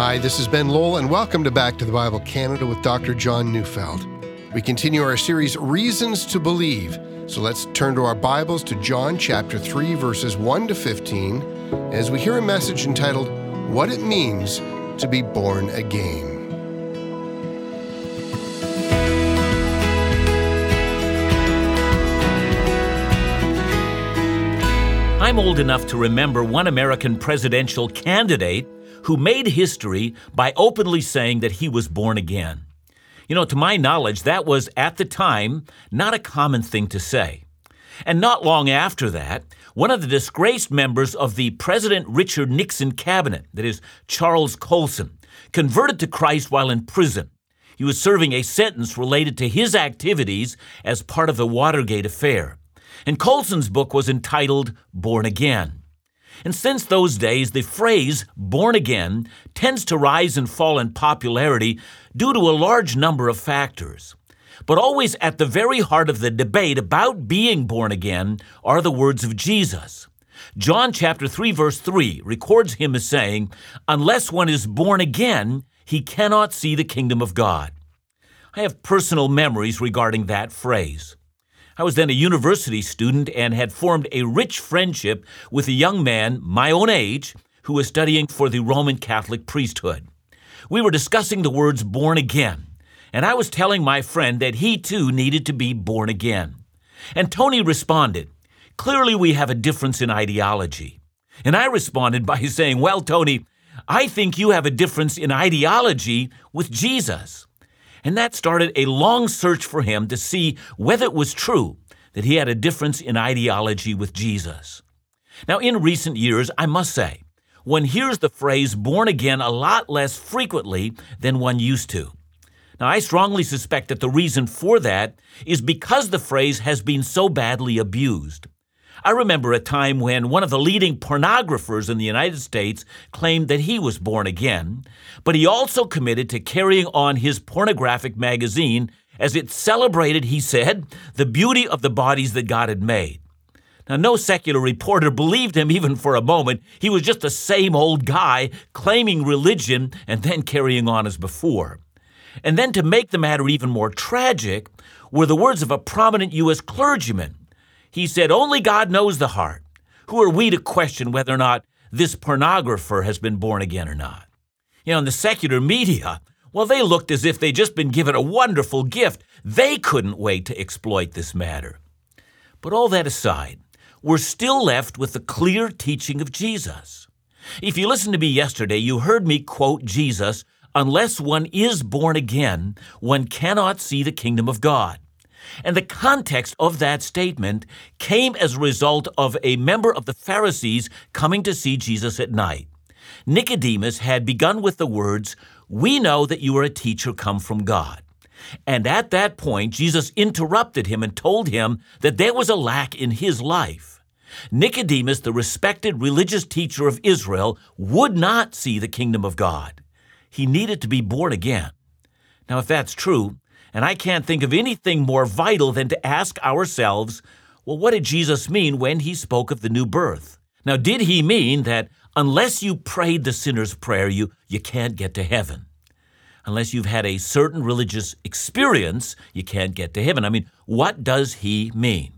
Hi, this is Ben Lowell, and welcome to Back to the Bible Canada with Dr. John Neufeld. We continue our series, Reasons to Believe. So let's turn to our Bibles to John chapter 3, verses 1 to 15, as we hear a message entitled, What It Means to Be Born Again. I'm old enough to remember one American presidential candidate who made history by openly saying that he was born again. You know, to my knowledge, that was at the time not a common thing to say. And not long after that, one of the disgraced members of the President Richard Nixon cabinet, that is, Charles Colson, converted to Christ while in prison. He was serving a sentence related to his activities as part of the Watergate affair. And Colson's book was entitled Born Again. And since those days, the phrase born again tends to rise and fall in popularity due to a large number of factors. But always at the very heart of the debate about being born again are the words of Jesus. John chapter 3 verse 3 records him as saying, "Unless one is born again, he cannot see the kingdom of God." I have personal memories regarding that phrase. I was then a university student and had formed a rich friendship with a young man my own age who was studying for the Roman Catholic priesthood. We were discussing the words born again, and I was telling my friend that he too needed to be born again. And Tony responded, Clearly, we have a difference in ideology. And I responded by saying, Well, Tony, I think you have a difference in ideology with Jesus. And that started a long search for him to see whether it was true that he had a difference in ideology with Jesus. Now, in recent years, I must say, one hears the phrase born again a lot less frequently than one used to. Now, I strongly suspect that the reason for that is because the phrase has been so badly abused. I remember a time when one of the leading pornographers in the United States claimed that he was born again, but he also committed to carrying on his pornographic magazine as it celebrated, he said, the beauty of the bodies that God had made. Now, no secular reporter believed him even for a moment. He was just the same old guy claiming religion and then carrying on as before. And then to make the matter even more tragic were the words of a prominent U.S. clergyman he said, Only God knows the heart. Who are we to question whether or not this pornographer has been born again or not? You know, in the secular media, well, they looked as if they'd just been given a wonderful gift. They couldn't wait to exploit this matter. But all that aside, we're still left with the clear teaching of Jesus. If you listened to me yesterday, you heard me quote Jesus Unless one is born again, one cannot see the kingdom of God. And the context of that statement came as a result of a member of the Pharisees coming to see Jesus at night. Nicodemus had begun with the words, We know that you are a teacher come from God. And at that point, Jesus interrupted him and told him that there was a lack in his life. Nicodemus, the respected religious teacher of Israel, would not see the kingdom of God. He needed to be born again. Now, if that's true, and I can't think of anything more vital than to ask ourselves well, what did Jesus mean when he spoke of the new birth? Now, did he mean that unless you prayed the sinner's prayer, you, you can't get to heaven? Unless you've had a certain religious experience, you can't get to heaven. I mean, what does he mean?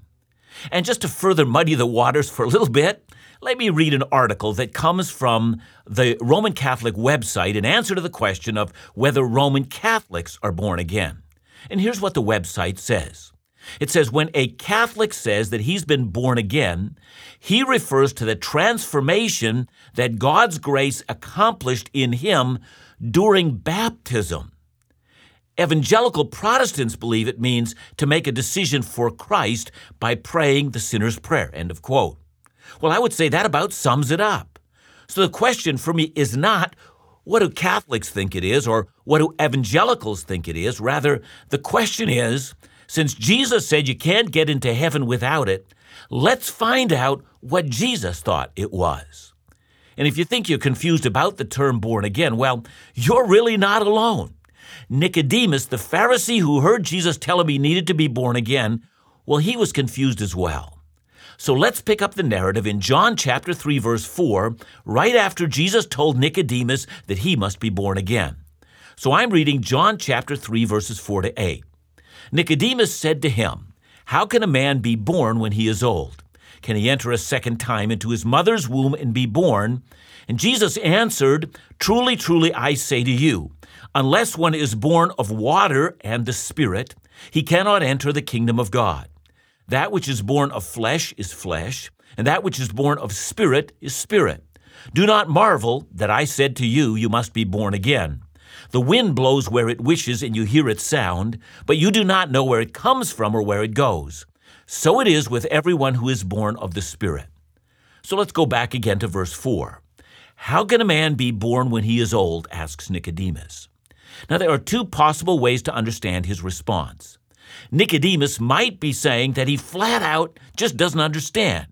And just to further muddy the waters for a little bit, let me read an article that comes from the Roman Catholic website in answer to the question of whether Roman Catholics are born again. And here's what the website says it says, when a Catholic says that he's been born again, he refers to the transformation that God's grace accomplished in him during baptism. Evangelical Protestants believe it means to make a decision for Christ by praying the sinner's prayer. End of quote. Well, I would say that about sums it up. So the question for me is not what do Catholics think it is or what do evangelicals think it is? Rather, the question is since Jesus said you can't get into heaven without it, let's find out what Jesus thought it was. And if you think you're confused about the term born again, well, you're really not alone. Nicodemus, the Pharisee who heard Jesus tell him he needed to be born again, well, he was confused as well. So let's pick up the narrative in John chapter 3 verse 4, right after Jesus told Nicodemus that he must be born again. So I'm reading John chapter 3 verses 4 to 8. Nicodemus said to him, How can a man be born when he is old? Can he enter a second time into his mother's womb and be born? And Jesus answered, Truly, truly, I say to you, unless one is born of water and the Spirit, he cannot enter the kingdom of God. That which is born of flesh is flesh, and that which is born of spirit is spirit. Do not marvel that I said to you, You must be born again. The wind blows where it wishes, and you hear its sound, but you do not know where it comes from or where it goes. So it is with everyone who is born of the Spirit. So let's go back again to verse 4. How can a man be born when he is old? asks Nicodemus. Now, there are two possible ways to understand his response. Nicodemus might be saying that he flat out just doesn't understand.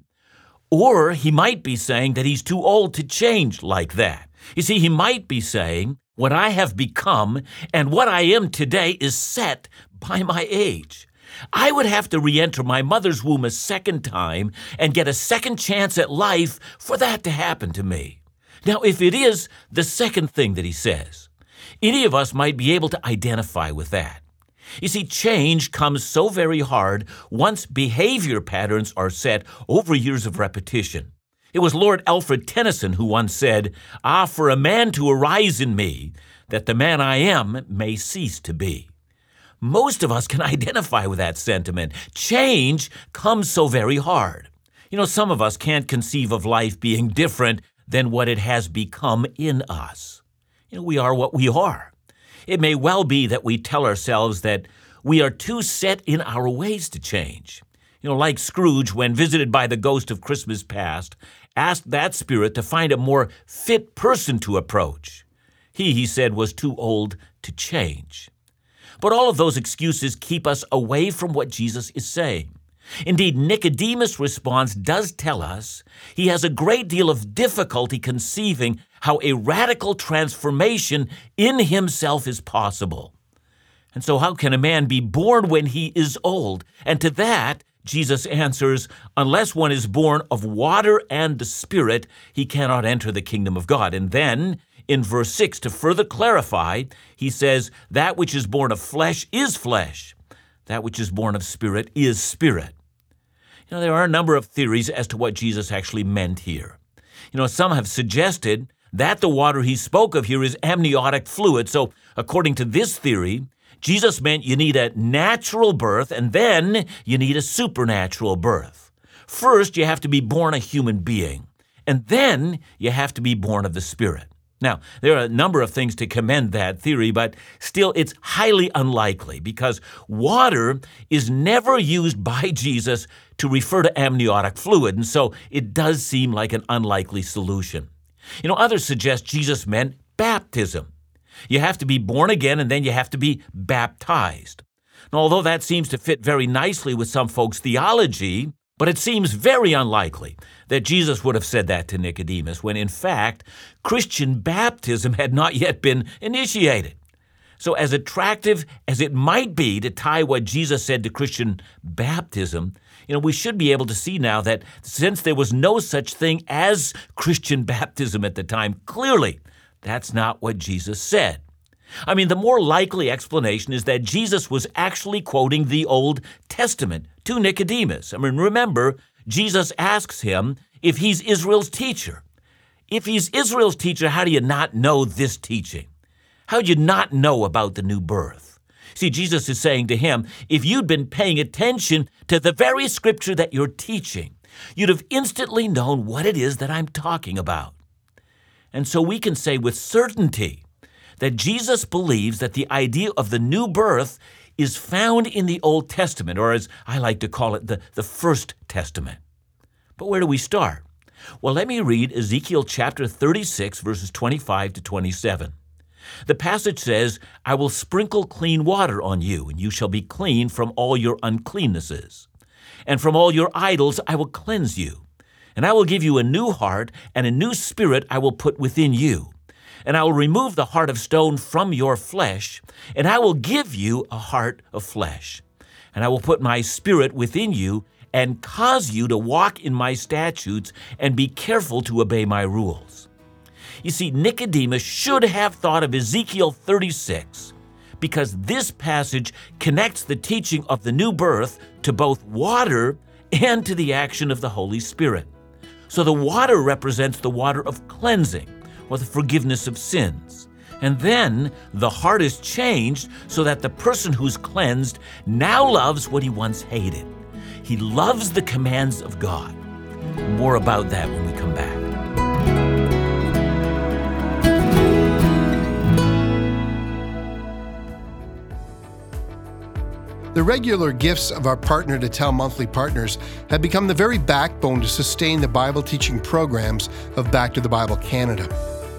Or he might be saying that he's too old to change like that. You see, he might be saying, What I have become and what I am today is set by my age. I would have to re enter my mother's womb a second time and get a second chance at life for that to happen to me. Now, if it is the second thing that he says, any of us might be able to identify with that. You see, change comes so very hard once behavior patterns are set over years of repetition. It was Lord Alfred Tennyson who once said, Ah, for a man to arise in me, that the man I am may cease to be. Most of us can identify with that sentiment. Change comes so very hard. You know, some of us can't conceive of life being different than what it has become in us. You know, we are what we are. It may well be that we tell ourselves that we are too set in our ways to change. You know, like Scrooge, when visited by the ghost of Christmas past, asked that spirit to find a more fit person to approach. He, he said, was too old to change. But all of those excuses keep us away from what Jesus is saying. Indeed, Nicodemus' response does tell us he has a great deal of difficulty conceiving how a radical transformation in himself is possible. And so, how can a man be born when he is old? And to that, Jesus answers, Unless one is born of water and the Spirit, he cannot enter the kingdom of God. And then, in verse 6, to further clarify, he says, That which is born of flesh is flesh, that which is born of spirit is spirit. You know, there are a number of theories as to what Jesus actually meant here. You know, some have suggested that the water he spoke of here is amniotic fluid. So, according to this theory, Jesus meant you need a natural birth and then you need a supernatural birth. First, you have to be born a human being, and then you have to be born of the Spirit. Now, there are a number of things to commend that theory, but still it's highly unlikely because water is never used by Jesus to refer to amniotic fluid, and so it does seem like an unlikely solution. You know, others suggest Jesus meant baptism. You have to be born again and then you have to be baptized. Now, although that seems to fit very nicely with some folks' theology, but it seems very unlikely that Jesus would have said that to Nicodemus when, in fact, Christian baptism had not yet been initiated. So, as attractive as it might be to tie what Jesus said to Christian baptism, you know, we should be able to see now that since there was no such thing as Christian baptism at the time, clearly that's not what Jesus said. I mean, the more likely explanation is that Jesus was actually quoting the Old Testament to Nicodemus. I mean, remember, Jesus asks him if he's Israel's teacher. If he's Israel's teacher, how do you not know this teaching? How do you not know about the new birth? See, Jesus is saying to him, if you'd been paying attention to the very scripture that you're teaching, you'd have instantly known what it is that I'm talking about. And so we can say with certainty that Jesus believes that the idea of the new birth is found in the Old Testament, or as I like to call it, the, the First Testament. But where do we start? Well, let me read Ezekiel chapter 36, verses 25 to 27. The passage says, I will sprinkle clean water on you, and you shall be clean from all your uncleannesses. And from all your idols I will cleanse you. And I will give you a new heart, and a new spirit I will put within you. And I will remove the heart of stone from your flesh, and I will give you a heart of flesh. And I will put my spirit within you, and cause you to walk in my statutes and be careful to obey my rules. You see, Nicodemus should have thought of Ezekiel 36 because this passage connects the teaching of the new birth to both water and to the action of the Holy Spirit. So the water represents the water of cleansing or the forgiveness of sins. And then the heart is changed so that the person who's cleansed now loves what he once hated. He loves the commands of God. More about that when we come back. The regular gifts of our Partner to Tell monthly partners have become the very backbone to sustain the Bible teaching programs of Back to the Bible Canada.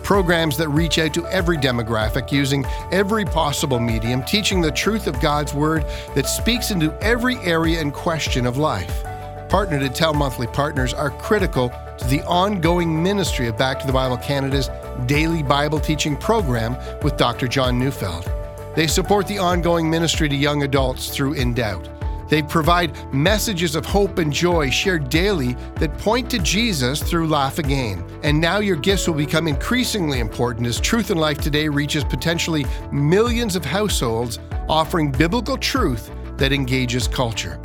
Programs that reach out to every demographic using every possible medium, teaching the truth of God's Word that speaks into every area and question of life. Partner to Tell monthly partners are critical to the ongoing ministry of Back to the Bible Canada's daily Bible teaching program with Dr. John Neufeld. They support the ongoing ministry to young adults through In Doubt. They provide messages of hope and joy shared daily that point to Jesus through Laugh Again. And now your gifts will become increasingly important as Truth in Life Today reaches potentially millions of households offering biblical truth that engages culture.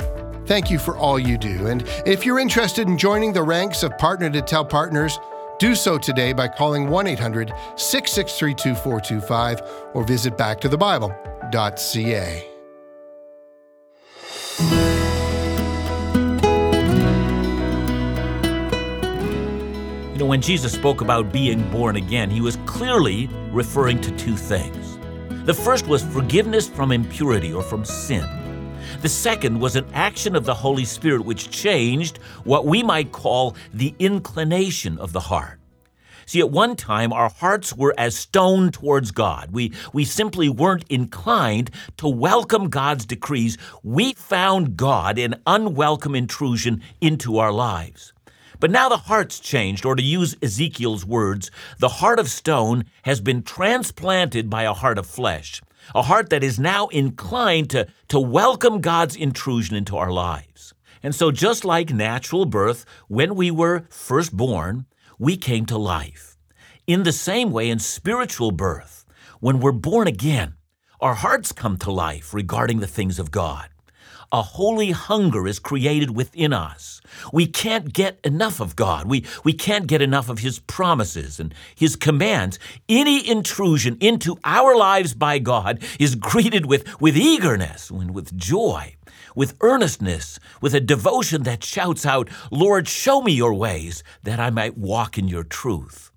Thank you for all you do. And if you're interested in joining the ranks of Partner to Tell partners, do so today by calling 1 800 663 2425 or visit backtothebible.ca. when Jesus spoke about being born again, he was clearly referring to two things. The first was forgiveness from impurity or from sin. The second was an action of the Holy Spirit which changed what we might call the inclination of the heart. See, at one time, our hearts were as stone towards God. We, we simply weren't inclined to welcome God's decrees. We found God an unwelcome intrusion into our lives. But now the heart's changed, or to use Ezekiel's words, the heart of stone has been transplanted by a heart of flesh a heart that is now inclined to, to welcome God's intrusion into our lives. And so, just like natural birth, when we were first born, we came to life. In the same way, in spiritual birth, when we're born again, our hearts come to life regarding the things of God a holy hunger is created within us. We can't get enough of God. We, we can't get enough of His promises and His commands. Any intrusion into our lives by God is greeted with, with eagerness and with joy, with earnestness, with a devotion that shouts out, Lord, show me your ways that I might walk in your truth.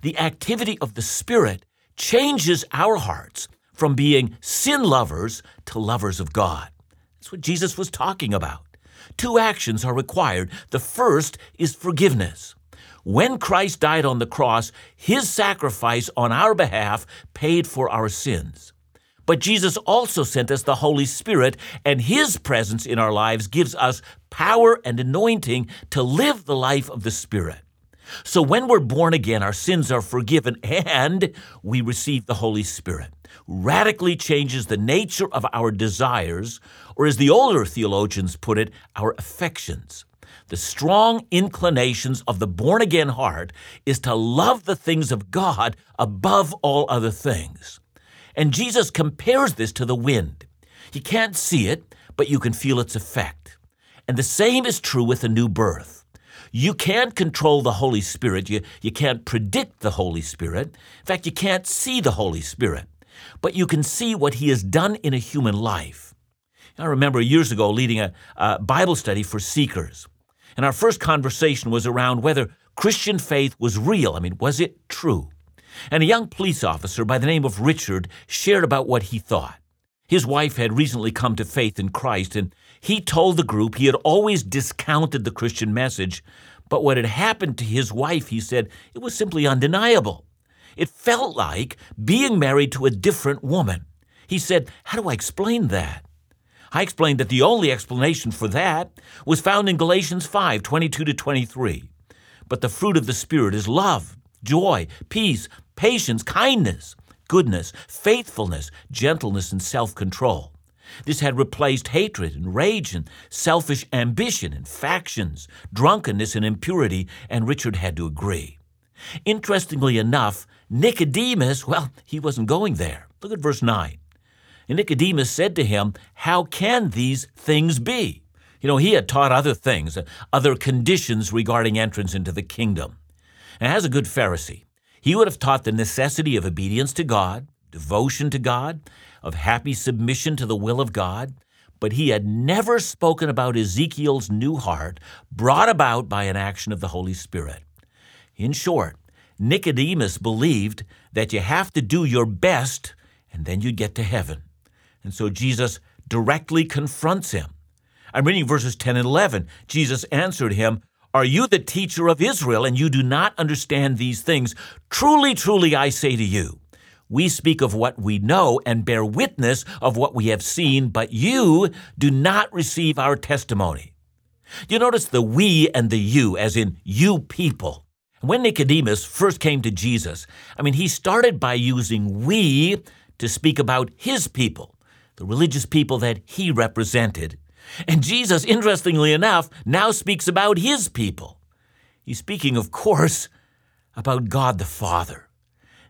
The activity of the Spirit changes our hearts from being sin lovers to lovers of God. That's what Jesus was talking about. Two actions are required. The first is forgiveness. When Christ died on the cross, his sacrifice on our behalf paid for our sins. But Jesus also sent us the Holy Spirit, and his presence in our lives gives us power and anointing to live the life of the Spirit. So when we're born again, our sins are forgiven and we receive the Holy Spirit. Radically changes the nature of our desires, or as the older theologians put it, our affections. The strong inclinations of the born again heart is to love the things of God above all other things. And Jesus compares this to the wind. You can't see it, but you can feel its effect. And the same is true with a new birth. You can't control the Holy Spirit. You, you can't predict the Holy Spirit. In fact, you can't see the Holy Spirit. But you can see what He has done in a human life. I remember years ago leading a, a Bible study for seekers. And our first conversation was around whether Christian faith was real. I mean, was it true? And a young police officer by the name of Richard shared about what he thought. His wife had recently come to faith in Christ, and he told the group he had always discounted the Christian message, but what had happened to his wife, he said, it was simply undeniable. It felt like being married to a different woman. He said, How do I explain that? I explained that the only explanation for that was found in Galatians 5 22 to 23. But the fruit of the Spirit is love, joy, peace, patience, kindness, goodness, faithfulness, gentleness, and self control. This had replaced hatred and rage and selfish ambition and factions, drunkenness and impurity, and Richard had to agree. Interestingly enough, Nicodemus, well, he wasn't going there. Look at verse 9. And Nicodemus said to him, How can these things be? You know, he had taught other things, uh, other conditions regarding entrance into the kingdom. And as a good Pharisee, he would have taught the necessity of obedience to God, devotion to God, of happy submission to the will of God, but he had never spoken about Ezekiel's new heart brought about by an action of the Holy Spirit. In short, Nicodemus believed that you have to do your best and then you'd get to heaven. And so Jesus directly confronts him. I'm reading verses 10 and 11. Jesus answered him, Are you the teacher of Israel and you do not understand these things? Truly, truly, I say to you, we speak of what we know and bear witness of what we have seen, but you do not receive our testimony. You notice the we and the you, as in you people. When Nicodemus first came to Jesus, I mean, he started by using we to speak about his people, the religious people that he represented. And Jesus, interestingly enough, now speaks about his people. He's speaking, of course, about God the Father.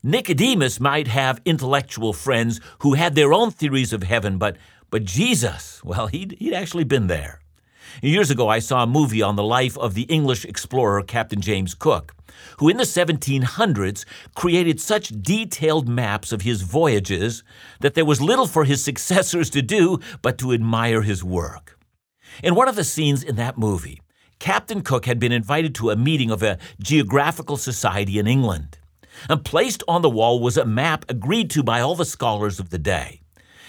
Nicodemus might have intellectual friends who had their own theories of heaven, but, but Jesus, well, he'd, he'd actually been there. Years ago, I saw a movie on the life of the English explorer Captain James Cook, who in the 1700s created such detailed maps of his voyages that there was little for his successors to do but to admire his work. In one of the scenes in that movie, Captain Cook had been invited to a meeting of a geographical society in England. And placed on the wall was a map agreed to by all the scholars of the day.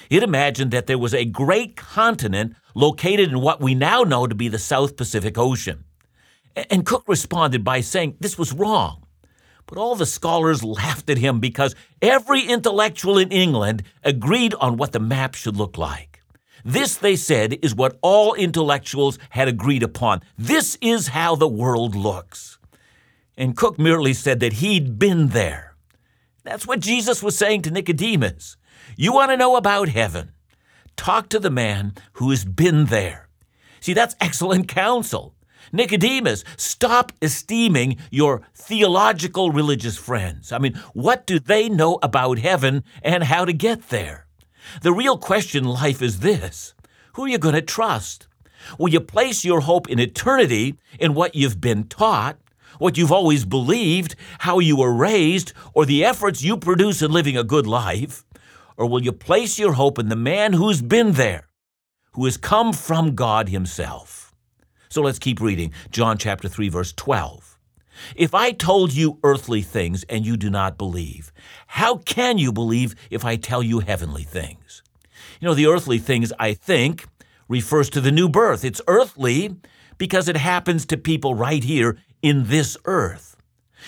It imagined that there was a great continent located in what we now know to be the South Pacific Ocean. And Cook responded by saying this was wrong. But all the scholars laughed at him because every intellectual in England agreed on what the map should look like. This, they said, is what all intellectuals had agreed upon. This is how the world looks. And Cook merely said that he'd been there. That's what Jesus was saying to Nicodemus. You want to know about heaven? Talk to the man who has been there. See, that's excellent counsel. Nicodemus, stop esteeming your theological religious friends. I mean, what do they know about heaven and how to get there? The real question in life is this Who are you going to trust? Will you place your hope in eternity in what you've been taught, what you've always believed, how you were raised, or the efforts you produce in living a good life? Or will you place your hope in the man who's been there, who has come from God Himself? So let's keep reading. John chapter 3, verse 12. If I told you earthly things and you do not believe, how can you believe if I tell you heavenly things? You know, the earthly things I think refers to the new birth. It's earthly because it happens to people right here in this earth.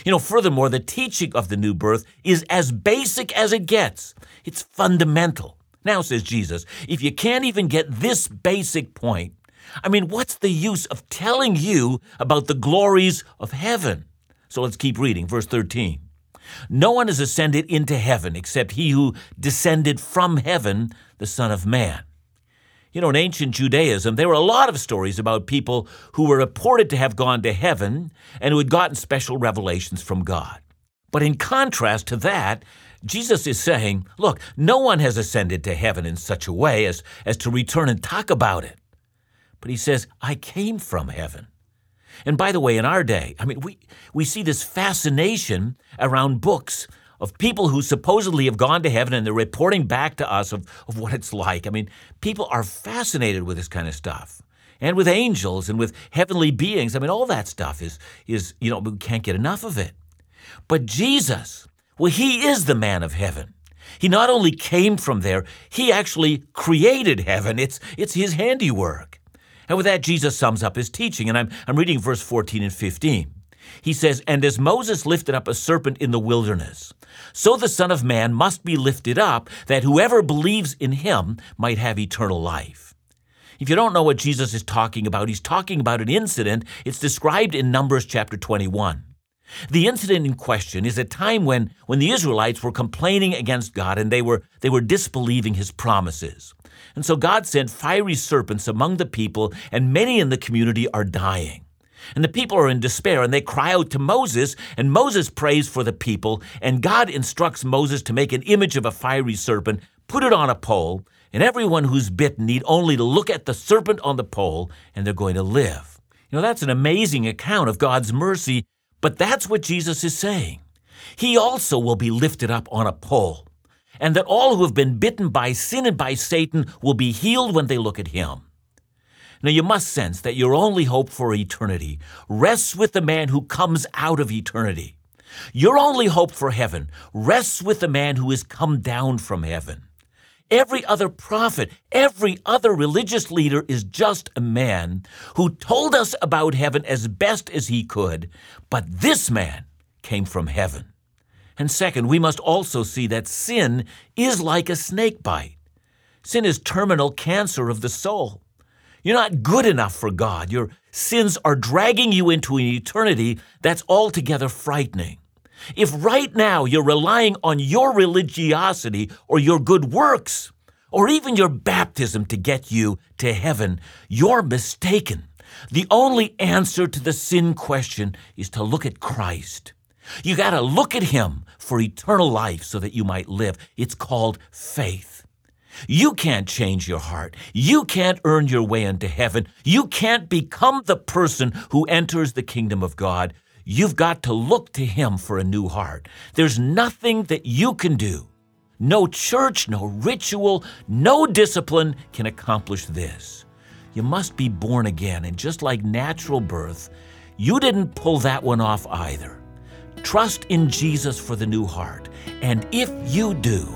You know, furthermore, the teaching of the new birth is as basic as it gets. It's fundamental. Now, says Jesus, if you can't even get this basic point, I mean, what's the use of telling you about the glories of heaven? So let's keep reading. Verse 13. No one has ascended into heaven except he who descended from heaven, the Son of Man. You know, in ancient Judaism, there were a lot of stories about people who were reported to have gone to heaven and who had gotten special revelations from God. But in contrast to that, Jesus is saying, look, no one has ascended to heaven in such a way as, as to return and talk about it. But he says, I came from heaven. And by the way, in our day, I mean, we, we see this fascination around books of people who supposedly have gone to heaven and they're reporting back to us of, of what it's like. I mean, people are fascinated with this kind of stuff. And with angels and with heavenly beings. I mean, all that stuff is, is, you know, we can't get enough of it. But Jesus, well, he is the man of heaven. He not only came from there, he actually created heaven. It's, it's his handiwork. And with that, Jesus sums up his teaching. And I'm, I'm reading verse 14 and 15. He says, And as Moses lifted up a serpent in the wilderness, so the Son of Man must be lifted up, that whoever believes in him might have eternal life. If you don't know what Jesus is talking about, he's talking about an incident. It's described in Numbers chapter 21. The incident in question is a time when, when the Israelites were complaining against God and they were, they were disbelieving his promises. And so God sent fiery serpents among the people, and many in the community are dying. And the people are in despair and they cry out to Moses, and Moses prays for the people, and God instructs Moses to make an image of a fiery serpent, put it on a pole, and everyone who's bitten need only to look at the serpent on the pole, and they're going to live. You know, that's an amazing account of God's mercy, but that's what Jesus is saying. He also will be lifted up on a pole, and that all who have been bitten by sin and by Satan will be healed when they look at him. Now, you must sense that your only hope for eternity rests with the man who comes out of eternity. Your only hope for heaven rests with the man who has come down from heaven. Every other prophet, every other religious leader is just a man who told us about heaven as best as he could, but this man came from heaven. And second, we must also see that sin is like a snake bite. Sin is terminal cancer of the soul. You're not good enough for God. Your sins are dragging you into an eternity that's altogether frightening. If right now you're relying on your religiosity or your good works, or even your baptism to get you to heaven, you're mistaken. The only answer to the sin question is to look at Christ. You got to look at him for eternal life so that you might live. It's called faith. You can't change your heart. You can't earn your way into heaven. You can't become the person who enters the kingdom of God. You've got to look to Him for a new heart. There's nothing that you can do. No church, no ritual, no discipline can accomplish this. You must be born again, and just like natural birth, you didn't pull that one off either. Trust in Jesus for the new heart, and if you do,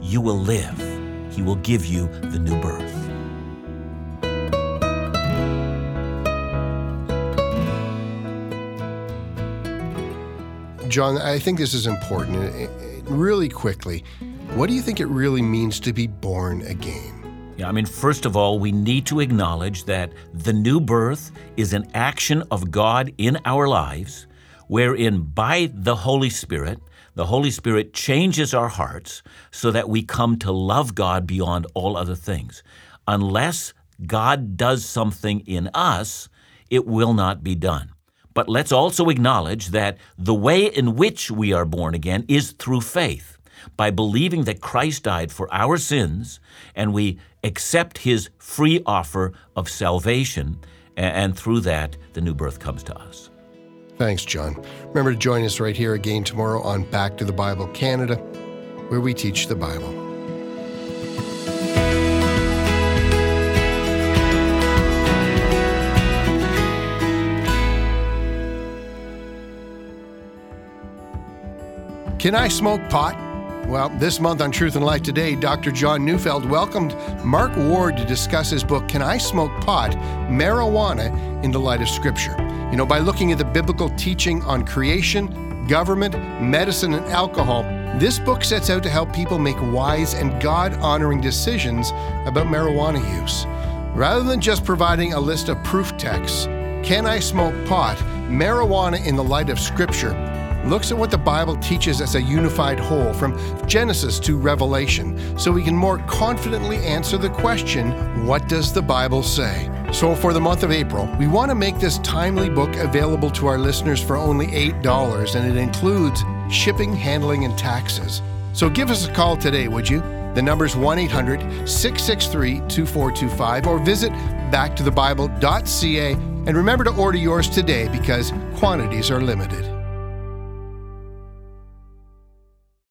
you will live. He will give you the new birth. John, I think this is important. Really quickly, what do you think it really means to be born again? Yeah, I mean, first of all, we need to acknowledge that the new birth is an action of God in our lives, wherein by the Holy Spirit, the Holy Spirit changes our hearts so that we come to love God beyond all other things. Unless God does something in us, it will not be done. But let's also acknowledge that the way in which we are born again is through faith, by believing that Christ died for our sins, and we accept his free offer of salvation, and through that, the new birth comes to us. Thanks, John. Remember to join us right here again tomorrow on Back to the Bible Canada, where we teach the Bible. Can I smoke pot? Well, this month on Truth and Life Today, Dr. John Neufeld welcomed Mark Ward to discuss his book, Can I Smoke Pot? Marijuana in the Light of Scripture. You know, by looking at the biblical teaching on creation, government, medicine, and alcohol, this book sets out to help people make wise and God honoring decisions about marijuana use. Rather than just providing a list of proof texts, Can I Smoke Pot? Marijuana in the Light of Scripture looks at what the Bible teaches as a unified whole from Genesis to Revelation so we can more confidently answer the question what does the Bible say? So, for the month of April, we want to make this timely book available to our listeners for only $8, and it includes shipping, handling, and taxes. So, give us a call today, would you? The number is 1 800 663 2425 or visit backtothebible.ca and remember to order yours today because quantities are limited.